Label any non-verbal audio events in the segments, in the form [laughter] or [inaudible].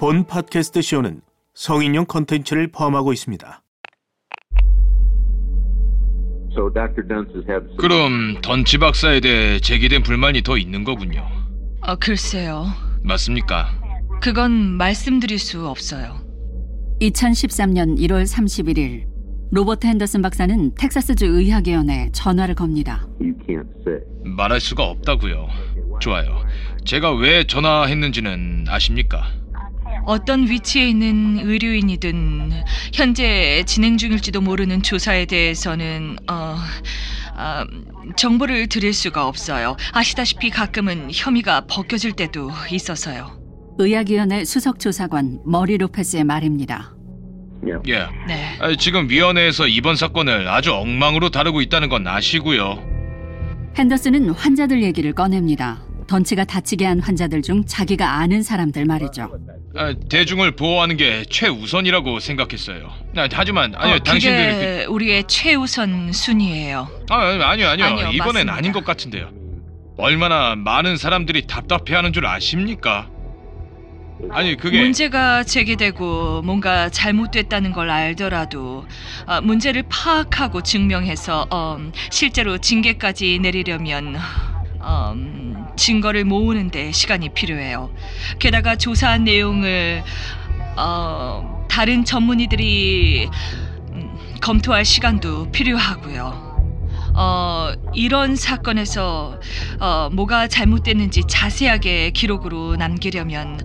본 팟캐스트 쇼는 성인용 컨텐츠를 포함하고 있습니다. 그럼 던치 박사에 대해 제기된 불만이 더 있는 거군요. 어, 글쎄요. 맞습니까? 그건 말씀드릴 수 없어요. 2013년 1월 31일 로버트 핸더슨 박사는 텍사스주 의학위원회에 전화를 겁니다. you can't say. 말할 수가 없다고요. 좋아요. 제가 왜 전화했는지는 아십니까? 어떤 위치에 있는 의료인이든 현재 진행 중일지도 모르는 조사에 대해서는 어, 아, 정보를 드릴 수가 없어요. 아시다시피 가끔은 혐의가 벗겨질 때도 있어서요. 의학위원회 수석조사관 머리 로페스의 말입니다. Yeah. 예. 네. 아, 지금 위원회에서 이번 사건을 아주 엉망으로 다루고 있다는 건 아시고요. 핸더슨은 환자들 얘기를 꺼냅니다. 던치가 다치게 한 환자들 중 자기가 아는 사람들 말이죠. 아, 대중을 보호하는 게 최우선이라고 생각했어요. 아, 하지만 아니요, 어, 당신들이 그게 우리의 최우선 순위예요. 그... 아, 아니요, 아니요. 아니요, 이번엔 맞습니다. 아닌 것 같은데요. 얼마나 많은 사람들이 답답해하는 줄 아십니까? 아니 그게 문제가 제기되고 뭔가 잘못됐다는 걸 알더라도 아, 문제를 파악하고 증명해서 음, 실제로 징계까지 내리려면 음, 증거를 모으는데 시간이 필요해요. 게다가 조사한 내용을 어, 다른 전문의들이 음, 검토할 시간도 필요하고요. 어, 이런 사건에서 어, 뭐가 잘못됐는지 자세하게 기록으로 남기려면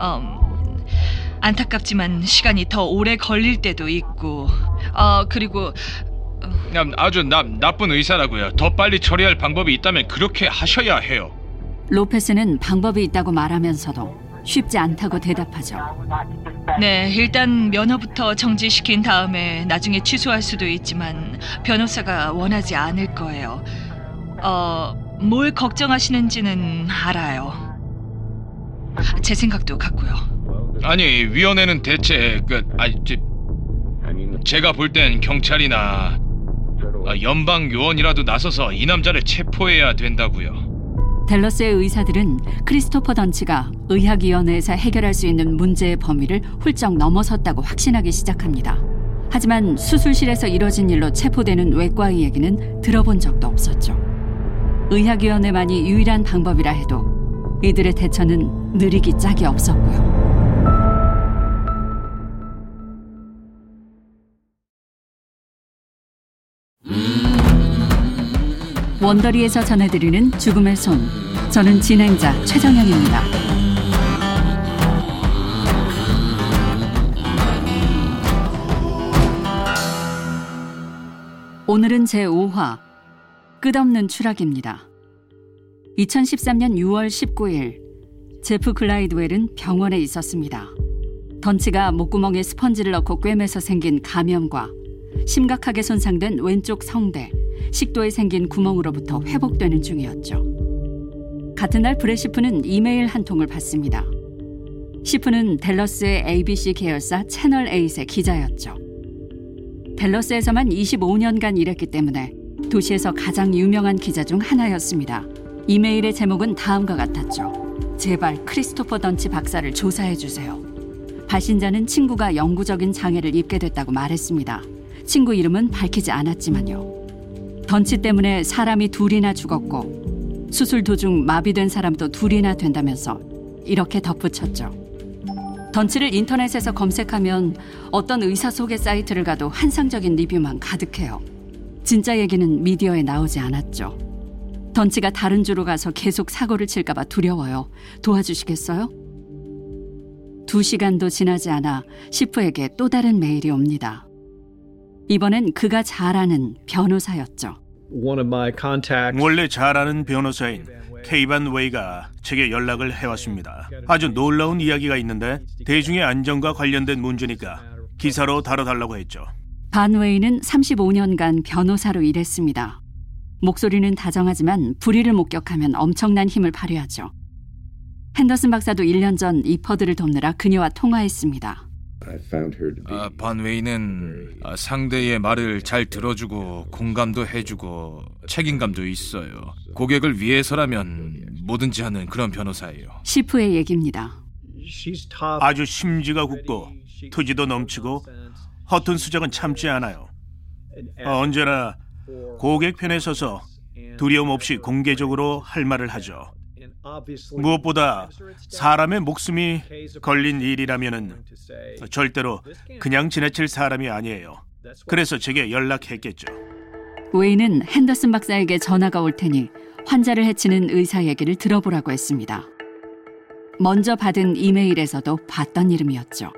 음, 안타깝지만 시간이 더 오래 걸릴 때도 있고 어, 그리고 그냥 아주 나, 나쁜 의사라고요. 더 빨리 처리할 방법이 있다면 그렇게 하셔야 해요. 로페스는 방법이 있다고 말하면서도 쉽지 않다고 대답하죠. 네 일단 면허부터 정지시킨 다음에 나중에 취소할 수도 있지만 변호사가 원하지 않을 거예요. 어, 뭘 걱정하시는지는 알아요. 제 생각도 같고요. 아니 위원회는 대체 그 아니 mean, 제가 볼 땐 경찰이나 아, 연방 요원이라도 나서서 이 남자를 체포해야 된다고요. 댈러스의 의사들은 크리스토퍼 던치가 의학위원회에서 해결할 수 있는 문제의 범위를 훌쩍 넘어섰다고 확신하기 시작합니다. 하지만 수술실에서 이뤄진 일로 체포되는 외과의 얘기는 들어본 적도 없었죠. 의학위원회만이 유일한 방법이라 해도 이들의 대처는 느리기 짝이 없었고요. 원더리에서 전해드리는 죽음의 손. 저는 진행자 최정현입니다. 오늘은 제5화 끝없는 추락입니다. 2013년 6월 19일 제프 글라이드웰은 병원에 있었습니다. 던치가 목구멍에 스펀지를 넣고 꿰매서 생긴 감염과 심각하게 손상된 왼쪽 성대, 식도에 생긴 구멍으로부터 회복되는 중이었죠. 같은 날 브레시프는 이메일 한 통을 받습니다. 시프는 댈러스의 ABC 계열사 채널 8의 기자였죠. 댈러스에서만 25년간 일했기 때문에 도시에서 가장 유명한 기자 중 하나였습니다. 이메일의 제목은 다음과 같았죠. 제발 크리스토퍼 던치 박사를 조사해 주세요. 발신자는 친구가 영구적인 장애를 입게 됐다고 말했습니다. 친구 이름은 밝히지 않았지만요. 던치 때문에 사람이 둘이나 죽었고 수술 도중 마비된 사람도 둘이나 된다면서 이렇게 덧붙였죠. 던치를 인터넷에서 검색하면 어떤 의사 소개 사이트를 가도 환상적인 리뷰만 가득해요. 진짜 얘기는 미디어에 나오지 않았죠. 던치가 다른 주로 가서 계속 사고를 칠까봐 두려워요. 도와주시겠어요? 두 시간도 지나지 않아 시프에게 또 다른 메일이 옵니다. 이번엔 그가 잘 아는 변호사였죠. one of my contacts 원래 잘 아는 변호사인 케이반 웨이가 제게 연락을 해왔습니다. 아주 놀라운 이야기가 있는데 대중의 안전과 관련된 문제니까 기사로 다뤄달라고 했죠. 반 웨이는 35년간 변호사로 일했습니다. 목소리는 다정하지만 불의를 목격하면 엄청난 힘을 발휘하죠. 핸더슨 박사도 1년 전 이퍼드를 돕느라 그녀와 통화했습니다. I found her to be. 아, 반웨이는 아, 상대의 말을 잘 들어주고 공감도 해주고 책임감도 있어요. 고객을 위해서라면 뭐든지 하는 그런 변호사예요. 시프의 얘기입니다. 아주 심지가 굳고 투지도 넘치고 허튼 수작은 참지 않아요. 어, 언제나 고객 편에 서서 두려움 없이 공개적으로 할 말을 하죠. 무엇보다 사람의 목숨이 걸린 일이라면은 절대로 그냥 지나칠 사람이 아니에요. 그래서 제게 연락했겠죠. 웨이는 핸더슨 박사에게 전화가 올 테니 환자를 해치는 의사 얘기를 들어보라고 했습니다. 먼저 받은 이메일에서도 봤던 이름이었죠.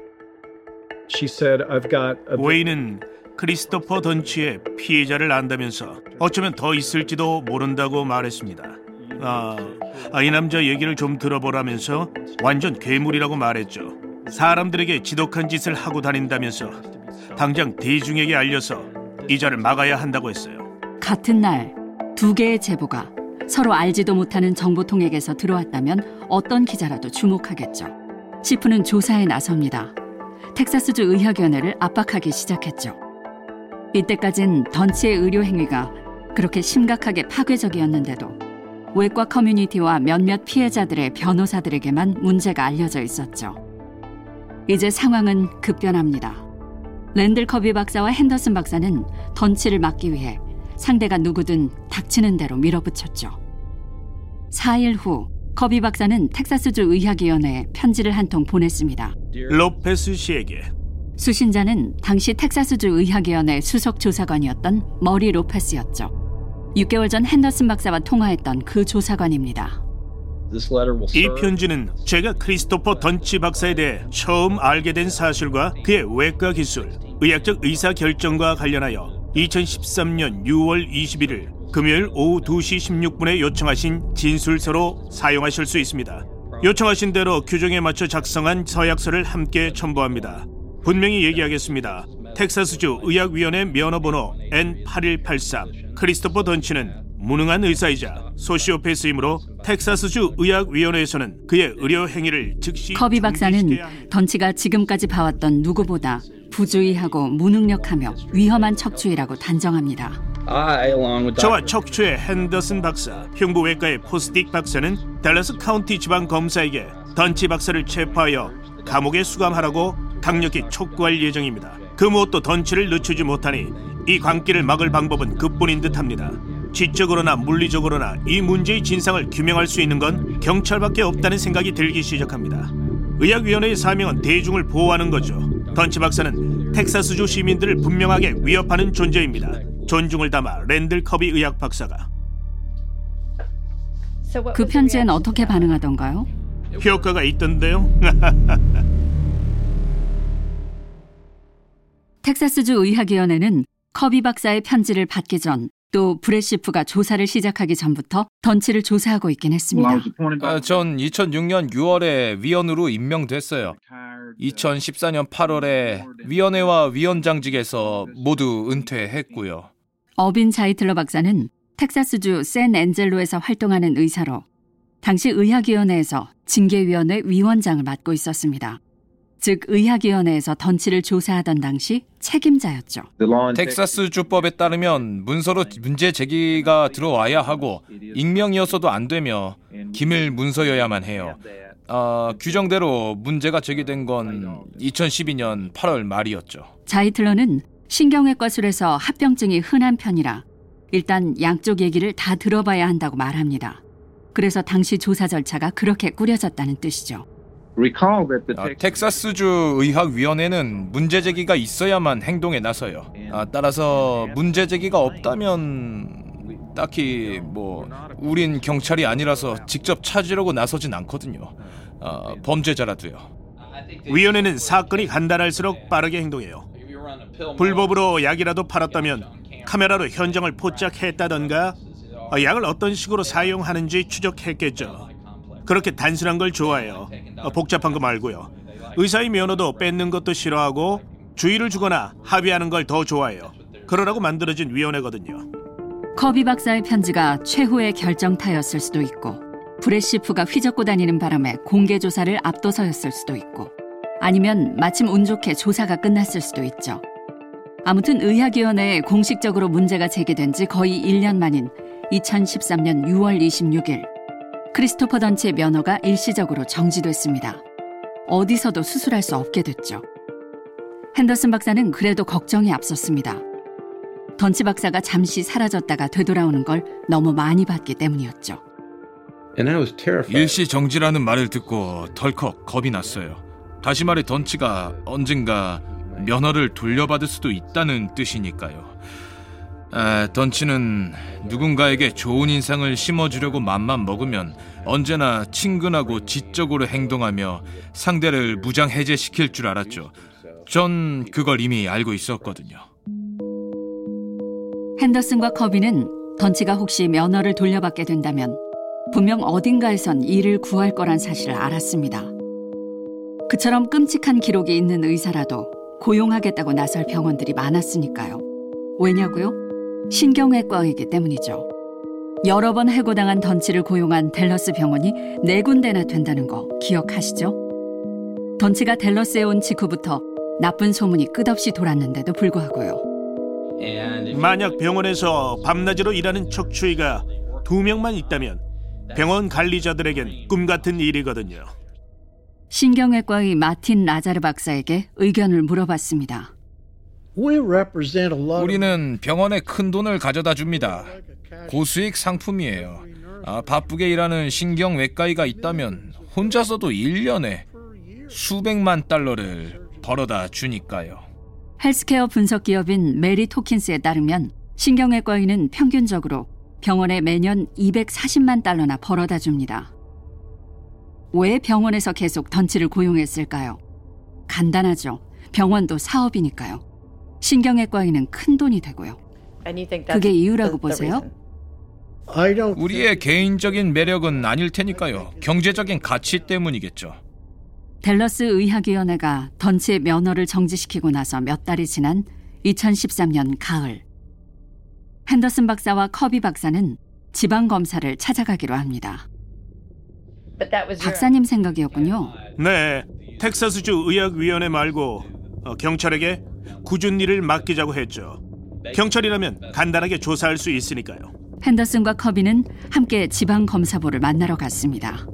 She said, "I've got a 웨이는 크리스토퍼 던치의 피해자를 안다면서 어쩌면 더 있을지도 모른다고 말했습니다. 아, 아, 이 남자 얘기를 좀 들어보라면서 완전 괴물이라고 말했죠. 사람들에게 지독한 짓을 하고 다닌다면서 당장 대중에게 알려서 이자를 막아야 한다고 했어요. 같은 날 두 개의 제보가 서로 알지도 못하는 정보통에게서 들어왔다면 어떤 기자라도 주목하겠죠. 시프는 조사에 나섭니다. 텍사스주 의학위원회를 압박하기 시작했죠. 이때까진 던치의 의료 행위가 그렇게 심각하게 파괴적이었는데도 외과 커뮤니티와 몇몇 피해자들의 변호사들에게만 문제가 알려져 있었죠. 이제 상황은 급변합니다. 랜들 커비 박사와 핸더슨 박사는 던치를 막기 위해 상대가 누구든 닥치는 대로 밀어붙였죠. 4일 후 커비 박사는 텍사스주 의학위원회에 편지를 한 통 보냈습니다. 로페스 씨에게 수신자는 당시 텍사스주 의학위원회 수석 조사관이었던 머리 로페스였죠. 6개월 전 핸더슨 박사와 통화했던 그 조사관입니다. This letter will 이 편지는 제가 크리스토퍼 던치 박사에 대해 처음 알게 된 사실과 그의 외과 기술, 의학적 의사 결정과 관련하여 2013년 6월 21일 금요일 오후 2시 16분에 요청하신 진술서로 사용하실 수 있습니다. 요청하신 대로 규정에 맞춰 작성한 서약서를 함께 첨부합니다. 분명히 얘기하겠습니다. 텍사스주 의학위원회 면허번호 N8183 크리스토퍼 던치는 무능한 의사이자 소시오패스이므로 텍사스주 의학위원회에서는 그의 의료 행위를 즉시 커비 박사는. 던치가 지금까지 봐왔던 누구보다 부주의하고 무능력하며 위험한 척추의라고 단정합니다. I, along with 저와. 척추의 핸더슨 박사, 흉부외과의 포스틱 박사는 달라스 카운티 지방 검사에게 던치 박사를 체포하여 감옥에 수감하라고 강력히 촉구할 예정입니다. 그 무엇도 던치를 늦추지 못하니 이 광기를 막을 방법은 그뿐인 듯합니다. 지적으로나 물리적으로나 이 문제의 진상을 규명할 수 있는 건 경찰밖에 없다는 생각이 들기 시작합니다. 의학위원회의 사명은 대중을 보호하는 거죠. 던치 박사는 텍사스주 시민들을 분명하게 위협하는 존재입니다. 존중을 담아 랜들 커비 의학 박사가 그 편지엔 어떻게 반응하던가요? 효과가 있던데요. [laughs] 텍사스주 의학위원회는 커비 박사의 편지를 받기 전 또 브레시프가 조사를 시작하기 전부터 던치를 조사하고 있긴 했습니다. 아, 전 2006년 6월에 위원으로 임명됐어요. 2014년 8월에 위원회와 위원장직에서 모두 은퇴했고요. 어빈 자이틀러 박사는 텍사스주 샌앤젤로에서 활동하는 의사로 당시 의학위원회에서 징계위원회 위원장을 맡고 있었습니다. 즉 의학위원회에서 던치를 조사하던 당시 책임자였죠. 텍사스 주법에 따르면 문서로 문제 제기가 들어와야 하고 익명이어서도 안 되며 기밀 문서여야만 해요. 아, 규정대로 문제가 제기된 건 2012년 8월 말이었죠. 자이틀러는 신경외과술에서 합병증이 흔한 편이라 일단 양쪽 얘기를 다 들어봐야 한다고 말합니다. 그래서 당시 조사 절차가 그렇게 꾸려졌다는 뜻이죠. Recall that the 아, Texas 텍사스주 의학위원회는 문제 제기가 있어야만 행동에 나서요. 아, 따라서 문제 제기가 없다면 딱히 뭐 우린 경찰이 아니라서 직접 찾으려고 나서진 않거든요. 아, 범죄자라도요. 위원회는 사건이 간단할수록 빠르게 행동해요. 불법으로 약이라도 팔았다면 카메라로 현장을 포착했다던가 어, 약을 어떤 식으로 사용하는지 추적했겠죠. 그렇게 단순한 걸 좋아해요. 어, 복잡한 거 말고요. 의사의 면허도 뺏는 것도 싫어하고 주의를 주거나 합의하는 걸 더 좋아해요. 그러라고 만들어진 위원회거든요. 커비 박사의 편지가 최후의 결정타였을 수도 있고 브레시프가 휘젓고 다니는 바람에 공개 조사를 앞둬서였을 수도 있고 아니면 마침 운 좋게 조사가 끝났을 수도 있죠. 아무튼 의학위원회에 공식적으로 문제가 제기된 지 거의 1년 만인 2013년 6월 26일 크리스토퍼 던치의 면허가 일시적으로 정지됐습니다. 어디서도 수술할 수 없게 됐죠. 핸더슨 박사는 그래도 걱정이 앞섰습니다. 던치 박사가 잠시 사라졌다가 되돌아오는 걸 너무 많이 봤기 때문이었죠. And I was terrified. 일시 정지라는 말을 듣고 덜컥 겁이 났어요. 다시 말해 던치가 언젠가 면허를 돌려받을 수도 있다는 뜻이니까요. 아, 던치는 누군가에게 좋은 인상을 심어주려고 맘만 먹으면 언제나 친근하고 지적으로 행동하며 상대를 무장 해제시킬 줄 알았죠. 전 그걸 이미 알고 있었거든요. 핸더슨과 커비는 던치가 혹시 면허를 돌려받게 된다면 분명 어딘가에선 일을 구할 거란 사실을 알았습니다. 그처럼 끔찍한 기록이 있는 의사라도 고용하겠다고 나설 병원들이 많았으니까요. 왜냐고요? 신경외과이기 때문이죠. 여러 번 해고당한 던치를 고용한 델러스 병원이 네 군데나 된다는 거 기억하시죠? 던치가 델러스에 온 직후부터 나쁜 소문이 끝없이 돌았는데도 불구하고요. 만약 병원에서 밤낮으로 일하는 척추이가 두 명만 있다면 병원 관리자들에겐 꿈 같은 일이거든요. 신경외과의 마틴 라자르 박사에게 의견을 물어봤습니다. 우리는 병원에 큰 돈을 가져다 줍니다. 고수익 상품이에요. 아, 바쁘게 일하는 신경외과의가 있다면 혼자서도 1년에 수백만 달러를 벌어다 주니까요. 헬스케어 분석 기업인 메리 토킨스에 따르면 신경외과의는 평균적으로 병원에 매년 240만 달러나 벌어다 줍니다. 왜 병원에서 계속 던치를 고용했을까요? 간단하죠. 병원도 사업이니까요. 신경외과의는 큰 돈이 되고요. 그게 이유라고 보세요? I don't 우리의 개인적인 매력은 아닐 테니까요. 경제적인 가치 때문이겠죠. 댈러스 의학위원회가 던치의 면허를 정지시키고 나서 몇 달이 지난 2013년 가을. 핸더슨 박사와 커비 박사는 지방 검사를 찾아가기로 합니다. 박사님 생각이었군요. 네, 텍사스주 의학위원회 말고 어, 경찰에게 굳은 일을 맡기자고 했죠. 경찰이라면 간단하게 조사할 수 있으니까요. 핸더슨과 커비는 함께 지방 검사부를 만나러 갔습니다.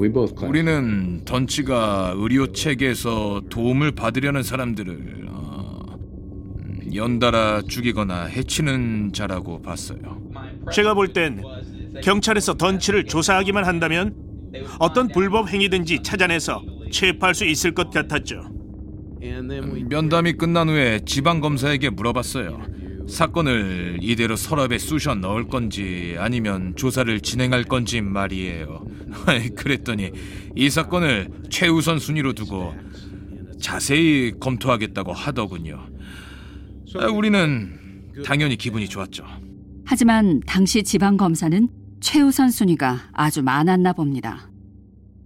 We both claimed. 우리는 던치가 의료 체계에서 도움을 받으려는 사람들을 어, 음, 연달아 죽이거나 해치는 자라고 봤어요. 제가 볼 땐 경찰에서 던치를 조사하기만 한다면 어떤 불법 행위든지 찾아내서 체포할 수 있을 것 같았죠. 음, 면담이 끝난 후에 지방 검사에게 물어봤어요. 사건을 이대로 서랍에 쑤셔 넣을 건지 아니면 조사를 진행할 건지 말이에요. [laughs] 그랬더니 이 사건을 최우선 순위로 두고 자세히 검토하겠다고 하더군요. 아, 우리는 당연히 기분이 좋았죠. 하지만 당시 지방 검사는 최우선 순위가 아주 많았나 봅니다.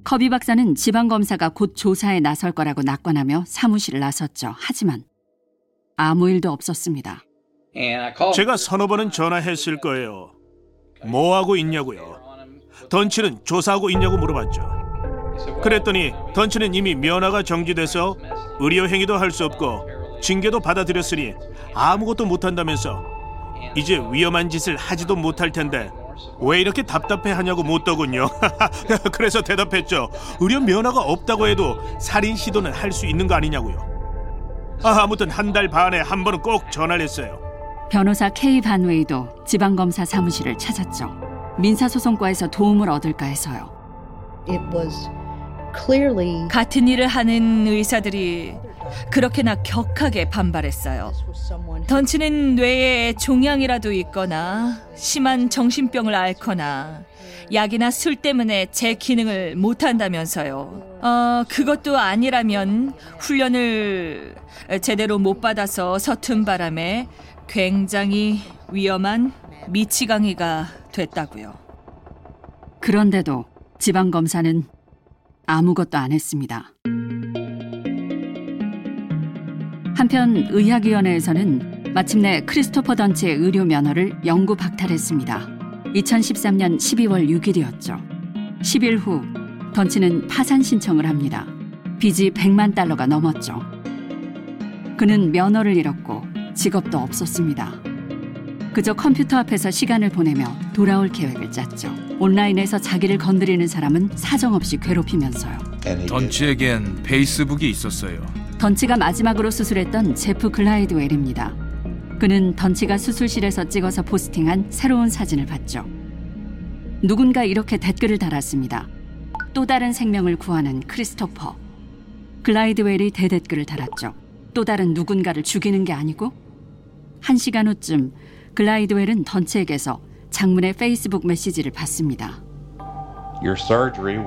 커비 박사는 지방 검사가 곧 조사에 나설 거라고 낙관하며 사무실을 나섰죠. 하지만 아무 일도 없었습니다. 제가 서너 번은 전화했을 거예요. 뭐 하고 있냐고요. 던치는 조사하고 있냐고 물어봤죠. 그랬더니 던치는 이미 면허가 정지돼서 의료 행위도 할 수 없고 징계도 받아들였으니 아무것도 못한다면서 이제 위험한 짓을 하지도 못할 텐데 왜 이렇게 답답해 하냐고 묻더군요. [laughs] 그래서 대답했죠. 의료 면허가 없다고 해도 살인 시도는 할 수 있는 거 아니냐고요. 아, 아무튼 한 달 반에 한 번은 꼭 전화를 했어요. 변호사 케이 반웨이도 지방검사 사무실을 찾았죠. 민사소송과에서 도움을 얻을까 해서요. It was clearly 같은 일을 하는 의사들이 그렇게나 격하게 반발했어요. 던치는 뇌에 종양이라도 있거나 심한 정신병을 앓거나 약이나 술 때문에 제 기능을 못한다면서요. 어, 그것도 아니라면 훈련을 제대로 못 받아서 서툰 바람에 굉장히 위험한 미치광이가 됐다고요. 그런데도 지방검사는 아무것도 안 했습니다. 한편 의학위원회에서는 마침내 크리스토퍼 던치의 의료 면허를 영구 박탈했습니다. 2013년 12월 6일이었죠. 10일 후 던치는 파산 신청을 합니다. 빚이 100만 달러가 넘었죠. 그는 면허를 잃었고 직업도 없었습니다. 그저 컴퓨터 앞에서 시간을 보내며 돌아올 계획을 짰죠. 온라인에서 자기를 건드리는 사람은 사정없이 괴롭히면서요. 던치에겐 페이스북이 있었어요. 던치가 마지막으로 수술했던 제프 글라이드웰입니다. 그는 던치가 수술실에서 찍어서 포스팅한 새로운 사진을 봤죠. 누군가 이렇게 댓글을 달았습니다. 또 다른 생명을 구하는 크리스토퍼. 글라이드웰이 대댓글을 달았죠. 또 다른 누군가를 죽이는 게 아니고? 한 시간 후쯤 글라이드웰은 던치에게서 장문의 페이스북 메시지를 받습니다.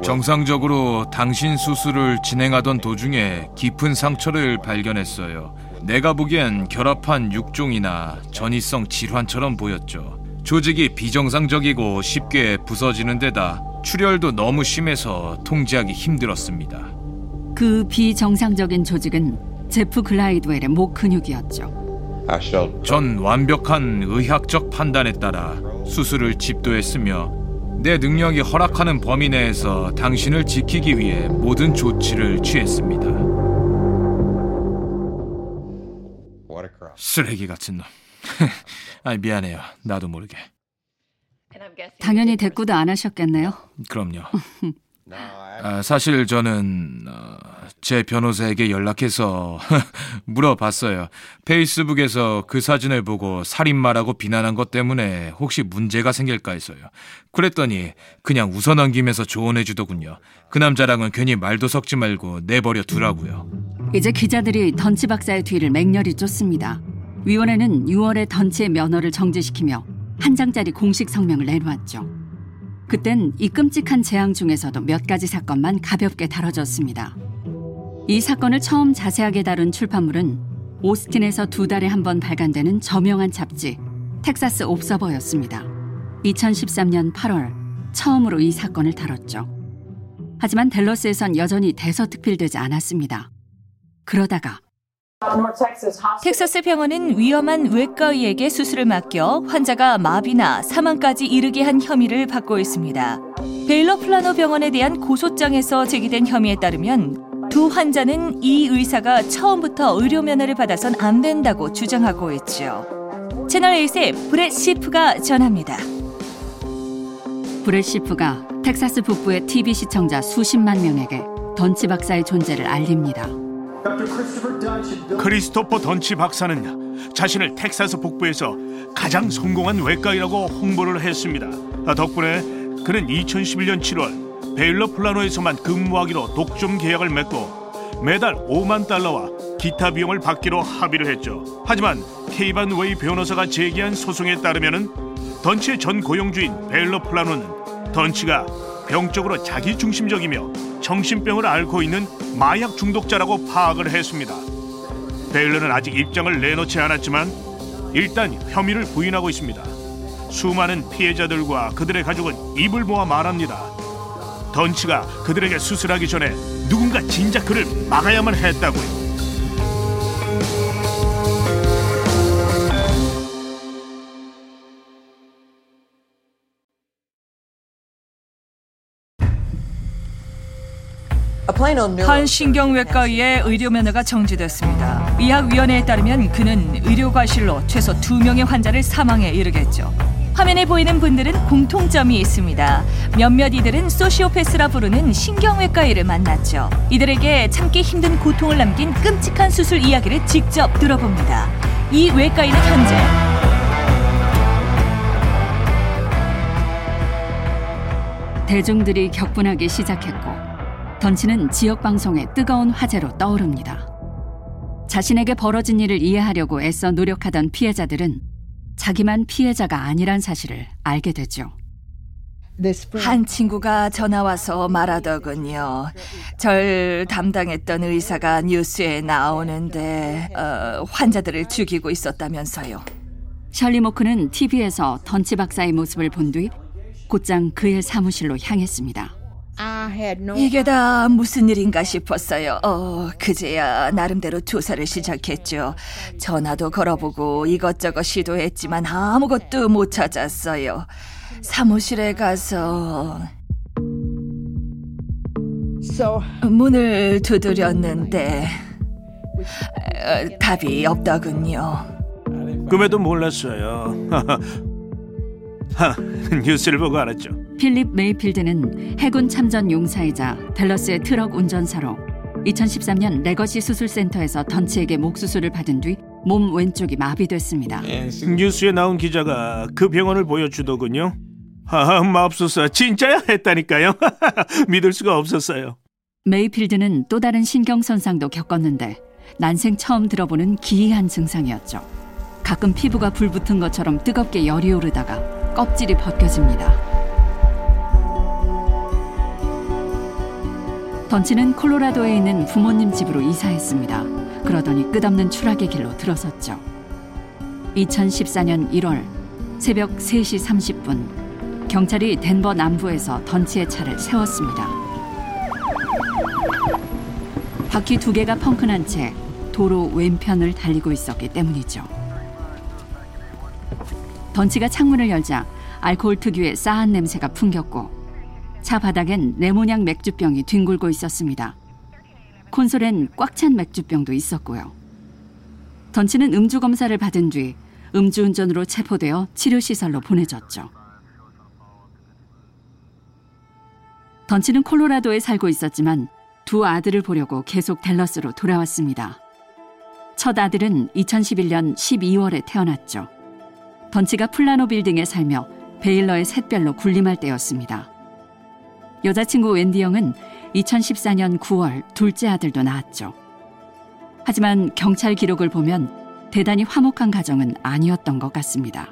정상적으로 당신 수술을 진행하던 도중에 깊은 상처를 발견했어요. 내가 보기엔 결합한 육종이나 전이성 질환처럼 보였죠. 조직이 비정상적이고 쉽게 부서지는 데다 출혈도 너무 심해서 통제하기 힘들었습니다. 그 비정상적인 조직은 제프 글라이드웰의 목 근육이었죠. 전 완벽한 의학적 판단에 따라 수술을 집도했으며 내 능력이 허락하는 범위 내에서 당신을 지키기 위해 모든 조치를 취했습니다. 쓰레기 같은 놈. [laughs] 아 미안해요. 나도 모르게. 당연히 대꾸도 안 하셨겠네요. 그럼요. [laughs] 아, 사실 저는 어, 제 변호사에게 연락해서 [laughs] 물어봤어요. 페이스북에서 그 사진을 보고 살인마라고 비난한 것 때문에 혹시 문제가 생길까 해서요. 그랬더니 그냥 웃어넘기면서 조언해 주더군요. 그 남자랑은 괜히 말도 섞지 말고 내버려 두라고요. 이제 기자들이 던치 박사의 뒤를 맹렬히 쫓습니다. 위원회는 6월에 던치의 면허를 정지시키며 한 장짜리 공식 성명을 내놓았죠. 그땐 이 끔찍한 재앙 중에서도 몇 가지 사건만 가볍게 다뤄졌습니다. 이 사건을 처음 자세하게 다룬 출판물은 오스틴에서 두 달에 한 번 발간되는 저명한 잡지 텍사스 옵서버였습니다. 2013년 8월 처음으로 이 사건을 다뤘죠. 하지만 댈러스에선 여전히 대서특필되지 않았습니다. 그러다가 텍사스 병원은 위험한 외과의에게 수술을 맡겨 환자가 마비나 사망까지 이르게 한 혐의를 받고 있습니다. 베일러 플라노 병원에 대한 고소장에서 제기된 혐의에 따르면 두 환자는 이 의사가 처음부터 의료 면허를 받아선 안 된다고 주장하고 있죠. 채널 8의 브렛 시프가 전합니다. 브렛 시프가 텍사스 북부의 TV 시청자 수십만 명에게 던치 박사의 존재를 알립니다. 크리스토퍼 던치 박사는 자신을 텍사스 북부에서 가장 성공한 외과의라고 홍보를 했습니다. 덕분에 그는 2011년 7월 베일러 플라노에서만 근무하기로 독점 계약을 맺고 매달 5만 달러와 기타 비용을 받기로 합의를 했죠. 하지만 케이반 웨이 변호사가 제기한 소송에 따르면은 던치의 전 고용주인 베일러 플라노는 던치가 병적으로 자기중심적이며 정신병을 앓고 있는 마약 중독자라고 파악을 했습니다. 베일러는 아직 입장을 내놓지 않았지만 일단 혐의를 부인하고 있습니다. 수많은 피해자들과 그들의 가족은 입을 모아 말합니다. 던치가 그들에게 수술하기 전에 누군가 진작 그를 막아야만 했다고요. 한 신경외과 의의 의료 면허가 정지됐습니다. 의학위원회에 따르면 그는 의료 과실로 최소 두 명의 환자를 사망에 이르겠죠. 화면에 보이는 분들은 공통점이 있습니다. 몇몇 이들은 소시오패스라 부르는 신경외과 의를 만났죠. 이들에게 참기 힘든 고통을 남긴 끔찍한 수술 이야기를 직접 들어봅니다. 이 외과의는 현재 대중들이 격분하기 시작했고 던치는 지역 방송의 뜨거운 화제로 떠오릅니다. 자신에게 벌어진 일을 이해하려고 애써 노력하던 피해자들은 자기만 피해자가 아니란 사실을 알게 되죠. 한 친구가 전화 와서 말하더군요. 절 담당했던 의사가 뉴스에 나오는데 어, 환자들을 죽이고 있었다면서요. 셜리 모크는 TV에서 던치 박사의 모습을 본 뒤 곧장 그의 사무실로 향했습니다. 이게 다 무슨 일인가 싶었어요. 어, 그제야 나름대로 조사를 시작했죠. 전화도 걸어보고 이것저것 시도했지만 아무것도 못 찾았어요. 사무실에 가서 문을 두드렸는데 어, 답이 없더군요. 꿈에도 몰랐어요. [laughs] 하, 뉴스를 보고 알았죠. 필립 메이필드는 해군 참전 용사이자 댈러스의 트럭 운전사로 2013년 레거시 수술센터에서 던치에게 목 수술을 받은 뒤 몸 왼쪽이 마비됐습니다. 뉴스에 나온 기자가 그 병원을 보여주더군요. 아, 맙소사 진짜야 했다니까요. [laughs] 믿을 수가 없었어요. 메이필드는 또 다른 신경손상도 겪었는데 난생 처음 들어보는 기이한 증상이었죠. 가끔 피부가 불붙은 것처럼 뜨겁게 열이 오르다가 껍질이 벗겨집니다. 던치는 콜로라도에 있는 부모님 집으로 이사했습니다. 그러더니 끝없는 추락의 길로 들어섰죠. 2014년 1월 새벽 3시 30분 경찰이 덴버 남부에서 던치의 차를 세웠습니다. 바퀴 두 개가 펑크난 채 도로 왼편을 달리고 있었기 때문이죠. 던치가 창문을 열자 알코올 특유의 싸한 냄새가 풍겼고 차 바닥엔 레모냥 맥주병이 뒹굴고 있었습니다. 콘솔엔 꽉 찬 맥주병도 있었고요. 던치는 음주 검사를 받은 뒤 음주운전으로 체포되어 치료시설로 보내졌죠. 던치는 콜로라도에 살고 있었지만 두 아들을 보려고 계속 댈러스로 돌아왔습니다. 첫 아들은 2011년 12월에 태어났죠. 던치가 플라노 빌딩에 살며 베일러의 샛별로 군림할 때였습니다. 여자친구 웬디 영은 2014년 9월 둘째 아들도 낳았죠. 하지만 경찰 기록을 보면 대단히 화목한 가정은 아니었던 것 같습니다.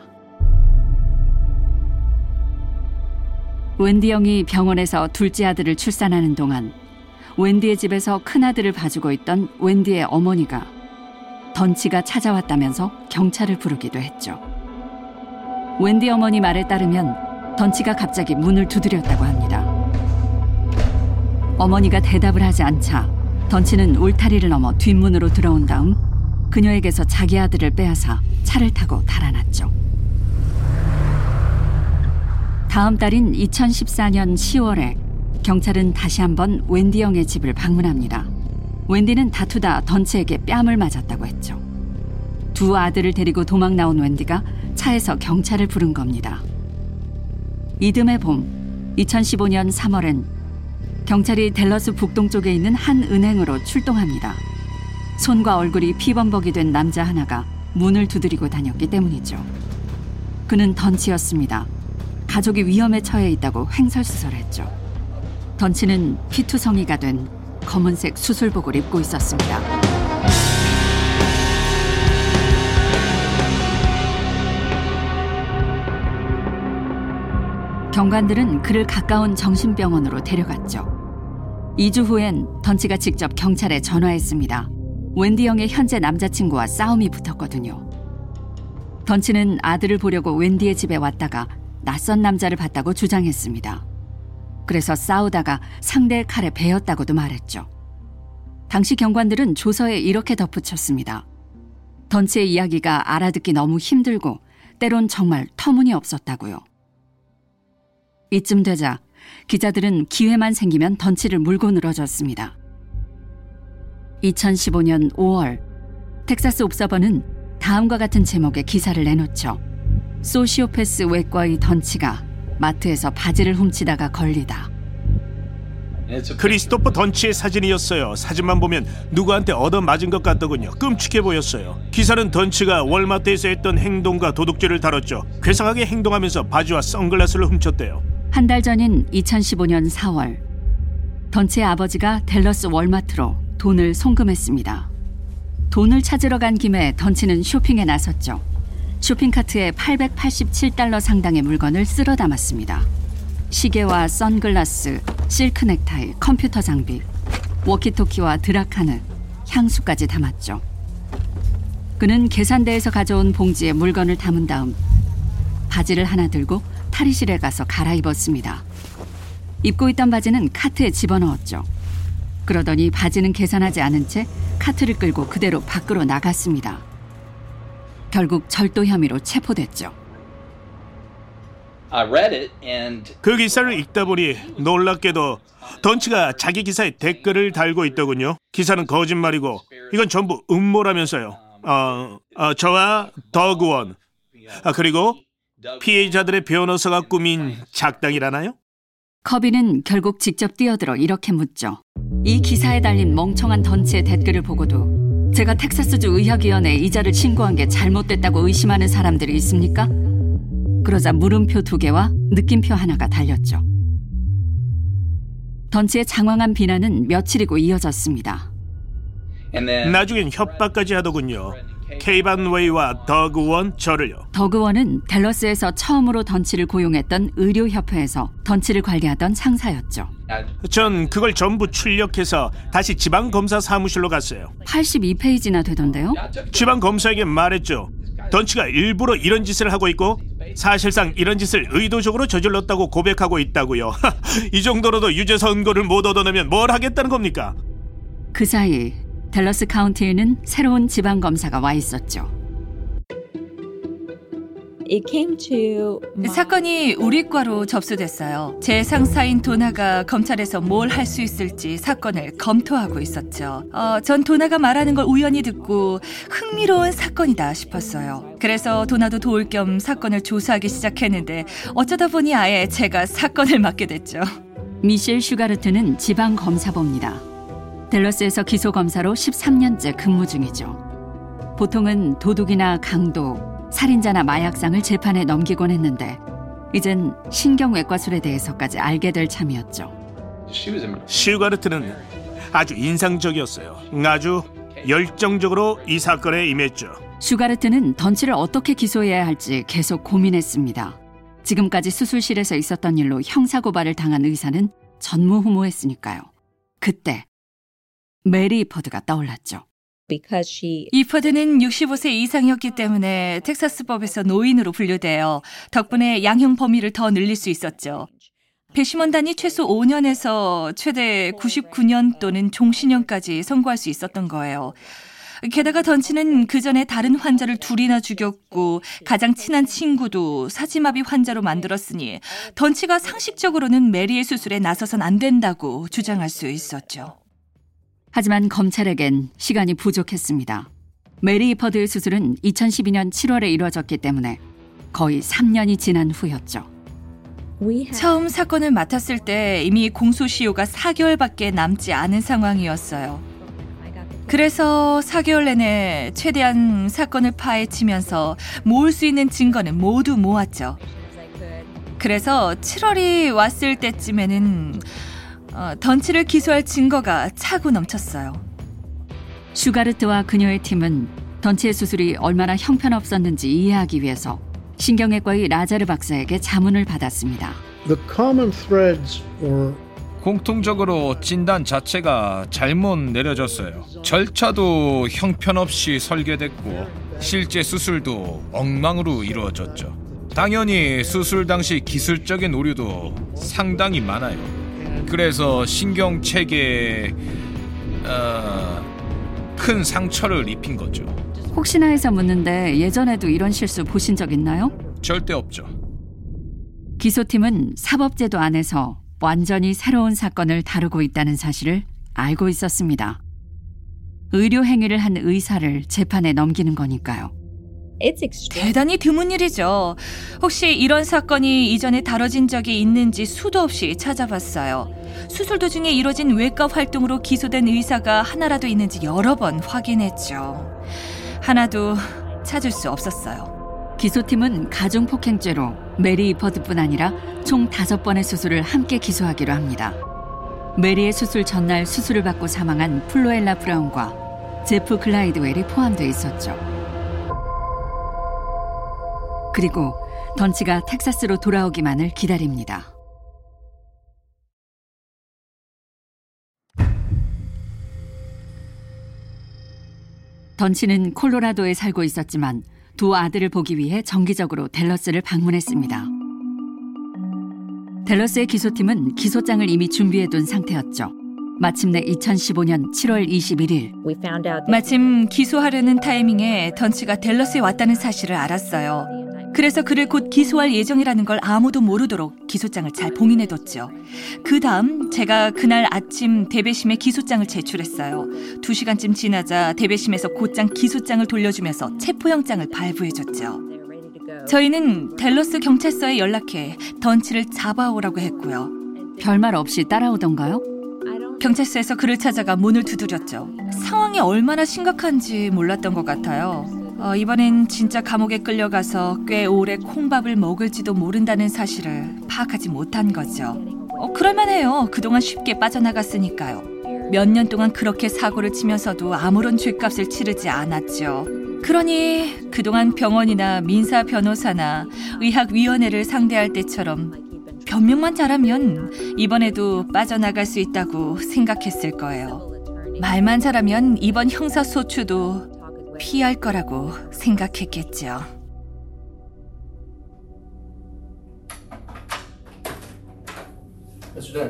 웬디 형이 병원에서 둘째 아들을 출산하는 동안 웬디의 집에서 큰 아들을 봐주고 있던 웬디의 어머니가 던치가 찾아왔다면서 경찰을 부르기도 했죠. 웬디 어머니 말에 따르면 던치가 갑자기 문을 두드렸다고 합니다. 어머니가 대답을 하지 않자 던치는 울타리를 넘어 뒷문으로 들어온 다음 그녀에게서 자기 아들을 빼앗아 차를 타고 달아났죠. 다음 달인 2014년 10월에 경찰은 다시 한번 웬디 형의 집을 방문합니다. 웬디는 다투다 던치에게 뺨을 맞았다고 했죠. 두 아들을 데리고 도망 나온 웬디가 차에서 경찰을 부른 겁니다. 이듬해 봄 2015년 3월엔 경찰이 댈러스 북동쪽에 있는 한 은행으로 출동합니다. 손과 얼굴이 피범벅이 된 남자 하나가 문을 두드리고 다녔기 때문이죠. 그는 던치였습니다. 가족이 위험에 처해 있다고 횡설수설했죠. 던치는 피투성이가 된 검은색 수술복을 입고 있었습니다. 경관들은 그를 가까운 정신병원으로 데려갔죠. 2주 후엔 던치가 직접 경찰에 전화했습니다. 웬디 형의 현재 남자친구와 싸움이 붙었거든요. 던치는 아들을 보려고 웬디의 집에 왔다가 낯선 남자를 봤다고 주장했습니다. 그래서 싸우다가 상대의 칼에 베었다고도 말했죠. 당시 경관들은 조서에 이렇게 덧붙였습니다. 던치의 이야기가 알아듣기 너무 힘들고 때론 정말 터무니없었다고요. 이쯤 되자 기자들은 기회만 생기면 던치를 물고 늘어졌습니다. 2015년 5월 텍사스 옵서버는 다음과 같은 제목의 기사를 내놓죠. 소시오패스 외과의 던치가 마트에서 바지를 훔치다가 걸리다. 크리스토퍼 던치의 사진이었어요. 사진만 보면 누구한테 얻어맞은 것 같더군요. 끔찍해 보였어요. 기사는 던치가 월마트에서 했던 행동과 도둑질을 다뤘죠. 괴상하게 행동하면서 바지와 선글라스를 훔쳤대요. 한 달 전인 2015년 4월 던치의 아버지가 댈러스 월마트로 돈을 송금했습니다. 돈을 찾으러 간 김에 던치는 쇼핑에 나섰죠. 쇼핑카트에 887달러 상당의 물건을 쓸어 담았습니다. 시계와 선글라스, 실크 넥타이, 컴퓨터 장비, 워키토키와 드라카느, 향수까지 담았죠. 그는 계산대에서 가져온 봉지에 물건을 담은 다음 바지를 하나 들고 탈의실에 가서 갈아입었습니다. 입고 있던 바지는 카트에 집어넣었죠. 그러더니 바지는 계산하지 않은 채 카트를 끌고 그대로 밖으로 나갔습니다. 결국 절도 혐의로 체포됐죠. 그 기사를 읽다 보니 놀랍게도 던치가 자기 기사에 댓글을 달고 있더군요. 기사는 거짓말이고 이건 전부 음모라면서요. 어, 어 저와 더그원 아, 그리고 피해자들의 변호사가 꾸민 작당이라나요? 커비는 결국 직접 뛰어들어 이렇게 묻죠. 이 기사에 달린 멍청한 던치의 댓글을 보고도 제가 텍사스주 의학위원회에 이자를 신고한 게 잘못됐다고 의심하는 사람들이 있습니까? 그러자 물음표 두 개와 느낌표 하나가 달렸죠. 던치의 장황한 비난은 며칠이고 이어졌습니다. 나중엔 협박까지 하더군요. 케이반 웨이와 더그 원 저를요. 더그 원은 댈러스에서 처음으로 던치를 고용했던 의료협회에서 던치를 관리하던 상사였죠. 전 그걸 전부 출력해서 다시 지방 검사 사무실로 갔어요. 82페이지나 되던데요. 지방 검사에게 말했죠. 던치가 일부러 이런 짓을 하고 있고 사실상 이런 짓을 의도적으로 저질렀다고 고백하고 있다고요. [laughs] 이 정도로도 유죄 선고를 못 얻어내면 뭘 하겠다는 겁니까? 그 사이 댈러스 카운티에는 새로운 지방 검사가 와 있었죠. It came to my- 사건이 우리 과로 접수됐어요. 제 상사인 도나가 검찰에서 뭘 할 수 있을지 사건을 검토하고 있었죠. 어, 전 도나가 말하는 걸 우연히 듣고 흥미로운 사건이다 싶었어요. 그래서 도나도 도울 겸 사건을 조사하기 시작했는데 어쩌다 보니 아예 제가 사건을 맡게 됐죠. 미셸 슈가르트는 지방 검사봅니다. 댈러스에서 기소 검사로 13년째 근무 중이죠. 보통은 도둑이나 강도, 살인자나 마약상을 재판에 넘기곤 했는데 이젠 신경외과술에 대해서까지 알게 될 참이었죠. 슈가르트는 아주 인상적이었어요. 아주 열정적으로 이 사건에 임했죠. 슈가르트는 던치를 어떻게 기소해야 할지 계속 고민했습니다. 지금까지 수술실에서 있었던 일로 형사고발을 당한 의사는 전무후무했으니까요. 그때 메리 이퍼드가 떠올랐죠. because she 이퍼드는 65세 이상이었기 때문에 텍사스 법에서 노인으로 분류되어 덕분에 양형 범위를 더 늘릴 수 있었죠. 배심원단이 최소 5년에서 최대 99년 또는 종신형까지 선고할 수 있었던 거예요. 게다가 던치는 그 전에 다른 환자를 둘이나 죽였고 가장 친한 친구도 사지마비 환자로 만들었으니 던치가 상식적으로는 메리의 수술에 나서선 안 된다고 주장할 수 있었죠. 하지만 검찰에겐 시간이 부족했습니다. 메리 퍼드의 수술은 2012년 7월에 이루어졌기 때문에 거의 3년이 지난 후였죠. 처음 사건을 맡았을 때 이미 공소시효가 4개월밖에 남지 않은 상황이었어요. 그래서 4개월 내내 최대한 사건을 파헤치면서 모을 수 있는 증거는 모두 모았죠. 그래서 7월이 왔을 때쯤에는 어, 던치를 기소할 증거가 차고 넘쳤어요. 슈가르트와 그녀의 팀은 던치의 수술이 얼마나 형편없었는지 이해하기 위해서 신경외과의 라자르 박사에게 자문을 받았습니다. The common threads were 공통적으로 진단 자체가 잘못 내려졌어요. 절차도 형편없이 설계됐고 실제 수술도 엉망으로 이루어졌죠. 당연히 수술 당시 기술적인 오류도 상당히 많아요. 그래서 신경 체계에 어, 큰 상처를 입힌 거죠. 혹시나 해서 묻는데 예전에도 이런 실수 보신 적 있나요? 절대 없죠. 기소팀은 사법제도 안에서 완전히 새로운 사건을 다루고 있다는 사실을 알고 있었습니다. 의료 행위를 한 의사를 재판에 넘기는 거니까요. It's extreme. 대단히 드문 일이죠. 혹시 이런 사건이 이전에 다뤄진 적이 있는지 수도 없이 찾아봤어요. 수술 도중에 이뤄진 외과 활동으로 기소된 의사가 하나라도 있는지 여러 번 확인했죠. 하나도 찾을 수 없었어요. 기소팀은 가중폭행죄로 메리 이퍼드뿐 아니라 총 다섯 번의 수술을 함께 기소하기로 합니다. 메리의 수술 전날 수술을 받고 사망한 플로엘라 브라운과 제프 클라이드웰이 포함되어 있었죠. 그리고 던치가 텍사스로 돌아오기만을 기다립니다. 던치는 콜로라도에 살고 있었지만 두 아들을 보기 위해 정기적으로 댈러스를 방문했습니다. 댈러스의 기소팀은 기소장을 이미 준비해둔 상태였죠. 마침내 2015년 7월 21일 We found out that 마침 기소하려는 타이밍에 던치가 댈러스에 왔다는 사실을 알았어요. 그래서 그를 곧 기소할 예정이라는 걸 아무도 모르도록 기소장을 잘 봉인해뒀죠. 그 다음 제가 그날 아침 대배심에 기소장을 제출했어요. 두 시간쯤 지나자 대배심에서 곧장 기소장을 돌려주면서 체포영장을 발부해줬죠. they were ready to go. 저희는 댈러스 경찰서에 연락해 던치를 잡아오라고 했고요. 별말 없이 따라오던가요? 경찰서에서 그를 찾아가 문을 두드렸죠. 상황이 얼마나 심각한지 몰랐던 것 같아요. 어, 이번엔 진짜 감옥에 끌려가서 꽤 오래 콩밥을 먹을지도 모른다는 사실을 파악하지 못한 거죠. 어, 그럴만해요. 그동안 쉽게 빠져나갔으니까요. 몇 년 동안 그렇게 사고를 치면서도 아무런 죄값을 치르지 않았죠. 그러니 그동안 병원이나 민사 변호사나 의학위원회를 상대할 때처럼 변명만 잘하면 이번에도 빠져나갈 수 있다고 생각했을 거예요. 말만 잘하면 이번 형사소추도 피할 거라고 생각했겠죠.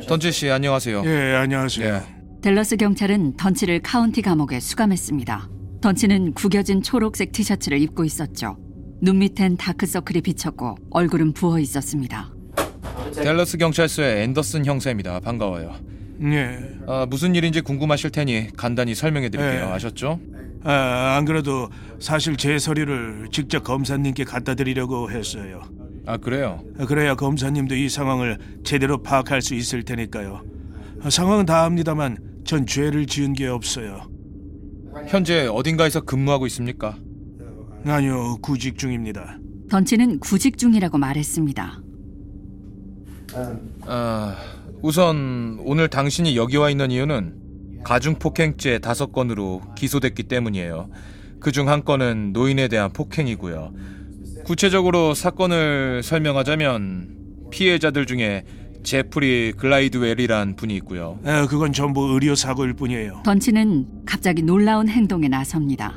던치 씨 안녕하세요. 예, 안녕하세요. 예. 댈러스 경찰은 던치를 카운티 감옥에 수감했습니다. 던치는 구겨진 초록색 티셔츠를 입고 있었죠. 눈 밑엔 다크서클이 비쳤고 얼굴은 부어 있었습니다. 댈러스 경찰서의 앤더슨 형사입니다. 반가워요. 예. 아, 무슨 일인지 궁금하실 테니 간단히 설명해 드릴게요. 예. 아셨죠? 아, 안 그래도 사실 제 서류를 직접 검사님께 갖다 드리려고 했어요. 아, 그래요. 그래야 검사님도 이 상황을 제대로 파악할 수 있을 테니까요. 상황은 다 압니다만 전 죄를 지은 게 없어요. 현재 어딘가에서 근무하고 있습니까? 아니요, 구직 중입니다. 던치는 구직 중이라고 말했습니다. 아, 우선 오늘 당신이 여기 와 있는 이유는 가중폭행죄 다섯 건으로 기소됐기 때문이에요. 그중 한 건은 노인에 대한 폭행이고요. 구체적으로 사건을 설명하자면 피해자들 중에 제프리 글라이드웰이란 분이 있고요. 에, 그건 전부 의료 사고일 뿐이에요. 던치는 갑자기 놀라운 행동에 나섭니다.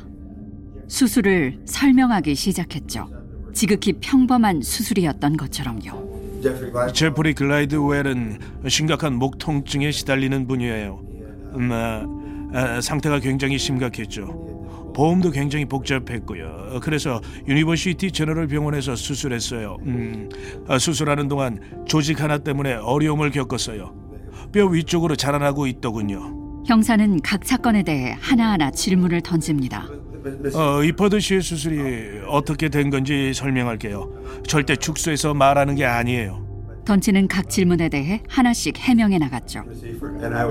수술을 설명하기 시작했죠. 지극히 평범한 수술이었던 것처럼요. 제프리 글라이드 웰은 심각한 목 통증에 시달리는 분이에요. 음, 아, 아, 상태가 굉장히 심각했죠. 보험도 굉장히 복잡했고요. 그래서 유니버시티 제너럴 병원에서 수술했어요. 음, 아, 수술하는 동안 조직 하나 때문에 어려움을 겪었어요. 뼈 위쪽으로 자라나고 있더군요. 형사는 각 사건에 대해 하나하나 질문을 던집니다. 어, 이퍼드 씨의 수술이 어떻게 된 건지 설명할게요. 절대 축소해서 말하는 게 아니에요. 던치는 각 질문에 대해 하나씩 해명해 나갔죠.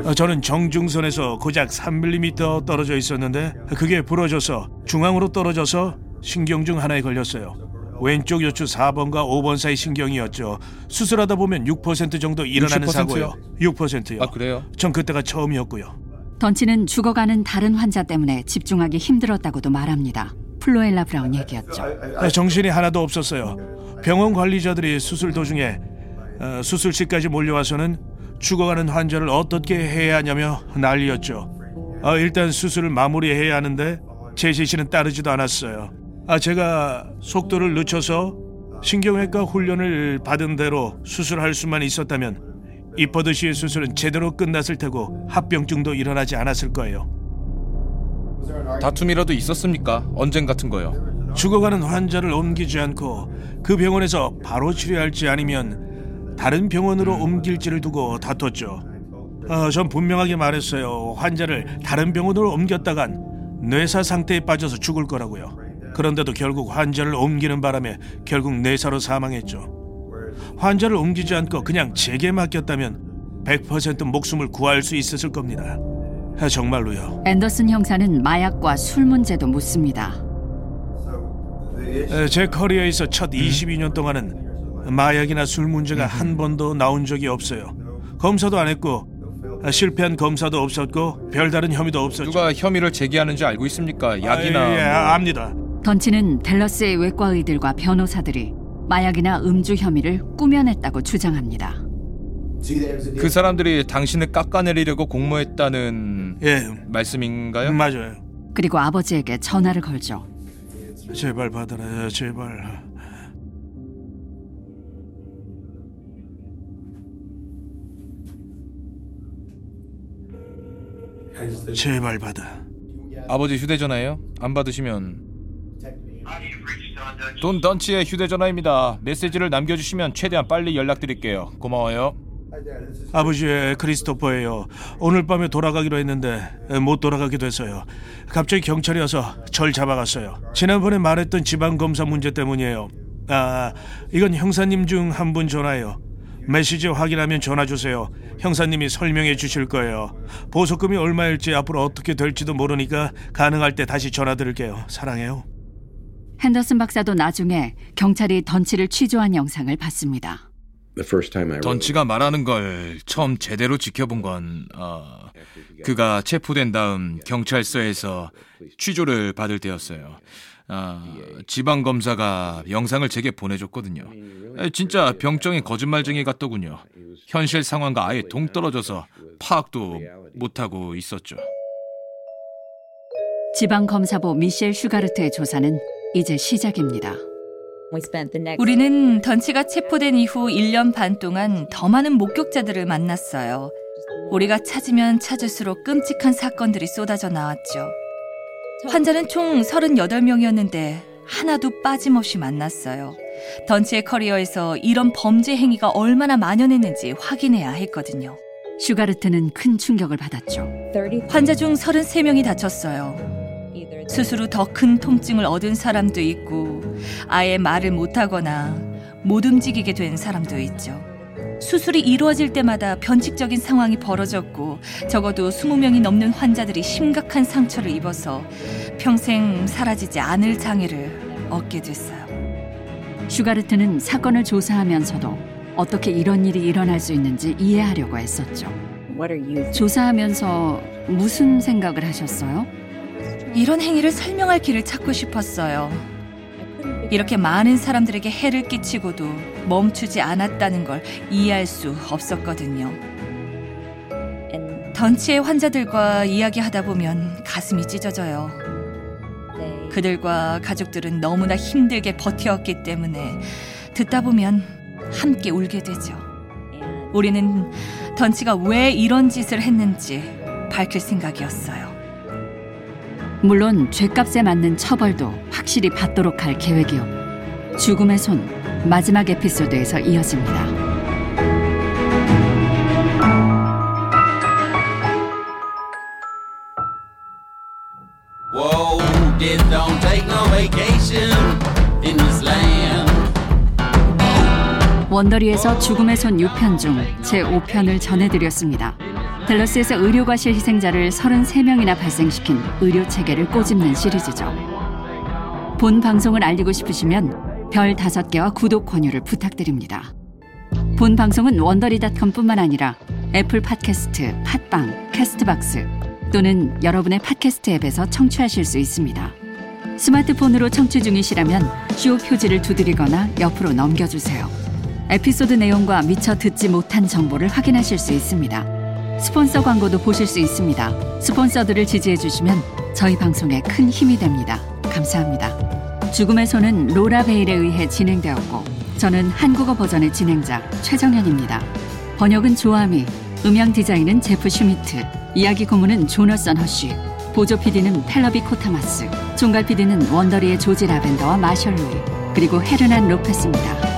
어, 저는 정중선에서 고작 3mm 떨어져 있었는데 그게 부러져서 중앙으로 떨어져서 신경 중 하나에 걸렸어요. 왼쪽 요추 4번과 5번 사이 신경이었죠. 수술하다 보면 6% 정도 일어나는 60%요? 사고요. 6%요. 아, 그래요? 전 그때가 처음이었고요. 던치는 죽어가는 다른 환자 때문에 집중하기 힘들었다고도 말합니다. 플로엘라 브라운 얘기였죠. 아, 정신이 하나도 없었어요. 병원 관리자들이 수술 도중에 어, 수술실까지 몰려와서는 죽어가는 환자를 어떻게 해야 하냐며 난리였죠. 아, 일단 수술을 마무리해야 하는데 제 지시는 따르지도 않았어요. 아, 제가 속도를 늦춰서 신경외과 훈련을 받은 대로 수술할 수만 있었다면 이퍼드 씨의 수술은 제대로 끝났을 테고 합병증도 일어나지 않았을 거예요. 다툼이라도 있었습니까? 언젠 같은 거요. 죽어가는 환자를 옮기지 않고 그 병원에서 바로 치료할지 아니면 다른 병원으로 옮길지를 두고 다퉜죠. 어, 전 분명하게 말했어요. 환자를 다른 병원으로 옮겼다간 뇌사 상태에 빠져서 죽을 거라고요. 그런데도 결국 환자를 옮기는 바람에 결국 뇌사로 사망했죠. 환자를 옮기지 않고 그냥 제게 맡겼다면 100% 목숨을 구할 수 있었을 겁니다. 아, 정말로요. 앤더슨 형사는 마약과 술 문제도 묻습니다. 에, 제 커리어에서 첫 22년 동안은 마약이나 술 문제가 한 번도 나온 적이 없어요. 검사도 안 했고 아, 실패한 검사도 없었고 별다른 혐의도 없었죠. 누가 혐의를 제기하는지 알고 있습니까? 약이나 아, 예, 예, 뭐- 압니다. 던치는 댈러스의 외과 의들과 변호사들이 마약이나 음주 혐의를 꾸며냈다고 주장합니다. 그 사람들이 당신을 깎아내리려고 공모했다는 예, 말씀인가요? 맞아요. 그리고 아버지에게 전화를 걸죠. 제발 받아라, 제발. 제발 받아. 아버지 휴대전화예요? 안 받으시면 돈 던치의 휴대전화입니다. 메시지를 남겨주시면 최대한 빨리 연락드릴게요. 고마워요. 아버지의 크리스토퍼예요. 오늘 밤에 돌아가기로 했는데 못 돌아가게 돼서요. 갑자기 경찰이 와서 절 잡아갔어요. 지난번에 말했던 지방 검사 문제 때문이에요. 아, 이건 형사님 중 한 분 전화요. 메시지 확인하면 전화 주세요. 형사님이 설명해 주실 거예요. 보석금이 얼마일지 앞으로 어떻게 될지도 모르니까 가능할 때 다시 전화 드릴게요. 사랑해요. 핸더슨 박사도 나중에 경찰이 던치를 취조한 영상을 봤습니다. The first time I wrote 던치가 말하는 걸 처음 제대로 지켜본 건 어, 그가 체포된 다음 경찰서에서 취조를 받을 때였어요. 아, 지방 검사가 영상을 제게 보내줬거든요. 에, 진짜 병정이 거짓말쟁이 같더군요. 현실 상황과 아예 동떨어져서 파악도 못하고 있었죠. 지방 검사부 미셸 슈가르트의 조사는 이제 시작입니다. 우리는 던치가 체포된 이후 1년 반 동안 더 많은 목격자들을 만났어요. 우리가 찾으면 찾을수록 끔찍한 사건들이 쏟아져 나왔죠. 환자는 총 38명이었는데 하나도 빠짐없이 만났어요. 던치의 커리어에서 이런 범죄 행위가 얼마나 만연했는지 확인해야 했거든요. 슈가르트는 큰 충격을 받았죠. 30 환자 중 33명이 다쳤어요. 스스로 더 큰 통증을 얻은 사람도 있고 아예 말을 못하거나 못 움직이게 된 사람도 있죠. 수술이 이루어질 때마다 변칙적인 상황이 벌어졌고 적어도 20명이 넘는 환자들이 심각한 상처를 입어서 평생 사라지지 않을 장애를 얻게 됐어요. 슈가르트는 사건을 조사하면서도 어떻게 이런 일이 일어날 수 있는지 이해하려고 애썼죠. what are you 조사하면서 무슨 생각을 하셨어요? 이런 행위를 설명할 길을 찾고 싶었어요. 이렇게 많은 사람들에게 해를 끼치고도 멈추지 않았다는 걸 이해할 수 없었거든요. 던치의 환자들과 이야기하다 보면 가슴이 찢어져요. 그들과 가족들은 너무나 힘들게 버텨왔기 때문에 듣다 보면 함께 울게 되죠. 우리는 던치가 왜 이런 짓을 했는지 밝힐 생각이었어요. 물론 죄값에 맞는 처벌도 확실히 받도록 할 계획이요. 죽음의 손 마지막 에피소드에서 이어집니다. Whoa, this don't take no vacation in this land. 원더리에서 죽음의 손 6편 중 제5편을 전해드렸습니다. 댈러스에서 의료과실 희생자를 33명이나 발생시킨 의료 체계를 꼬집는 시리즈죠. 본 방송을 알리고 싶으시면 별 5개와 구독 권유를 부탁드립니다. 본 방송은 원더리닷컴뿐만 아니라 애플 팟캐스트, 팟빵, 캐스트박스 또는 여러분의 팟캐스트 앱에서 청취하실 수 있습니다. 스마트폰으로 청취 중이시라면 쇼 표지를 두드리거나 옆으로 넘겨주세요. 에피소드 내용과 미처 듣지 못한 정보를 확인하실 수 있습니다. 스폰서 광고도 보실 수 있습니다. 스폰서들을 지지해 주시면 저희 방송에 큰 힘이 됩니다. 감사합니다. 죽음의 손은 로라 베일에 의해 진행되었고 저는 한국어 버전의 진행자 최정현입니다. 번역은 조아미, 음향 디자인은 제프 슈미트, 이야기 고문은 조너선 허쉬, 보조 PD는 펠러비 코타마스, 총괄 PD는 원더리의 조지 라벤더와 마셜 루이, 그리고 헤르난 로페스입니다.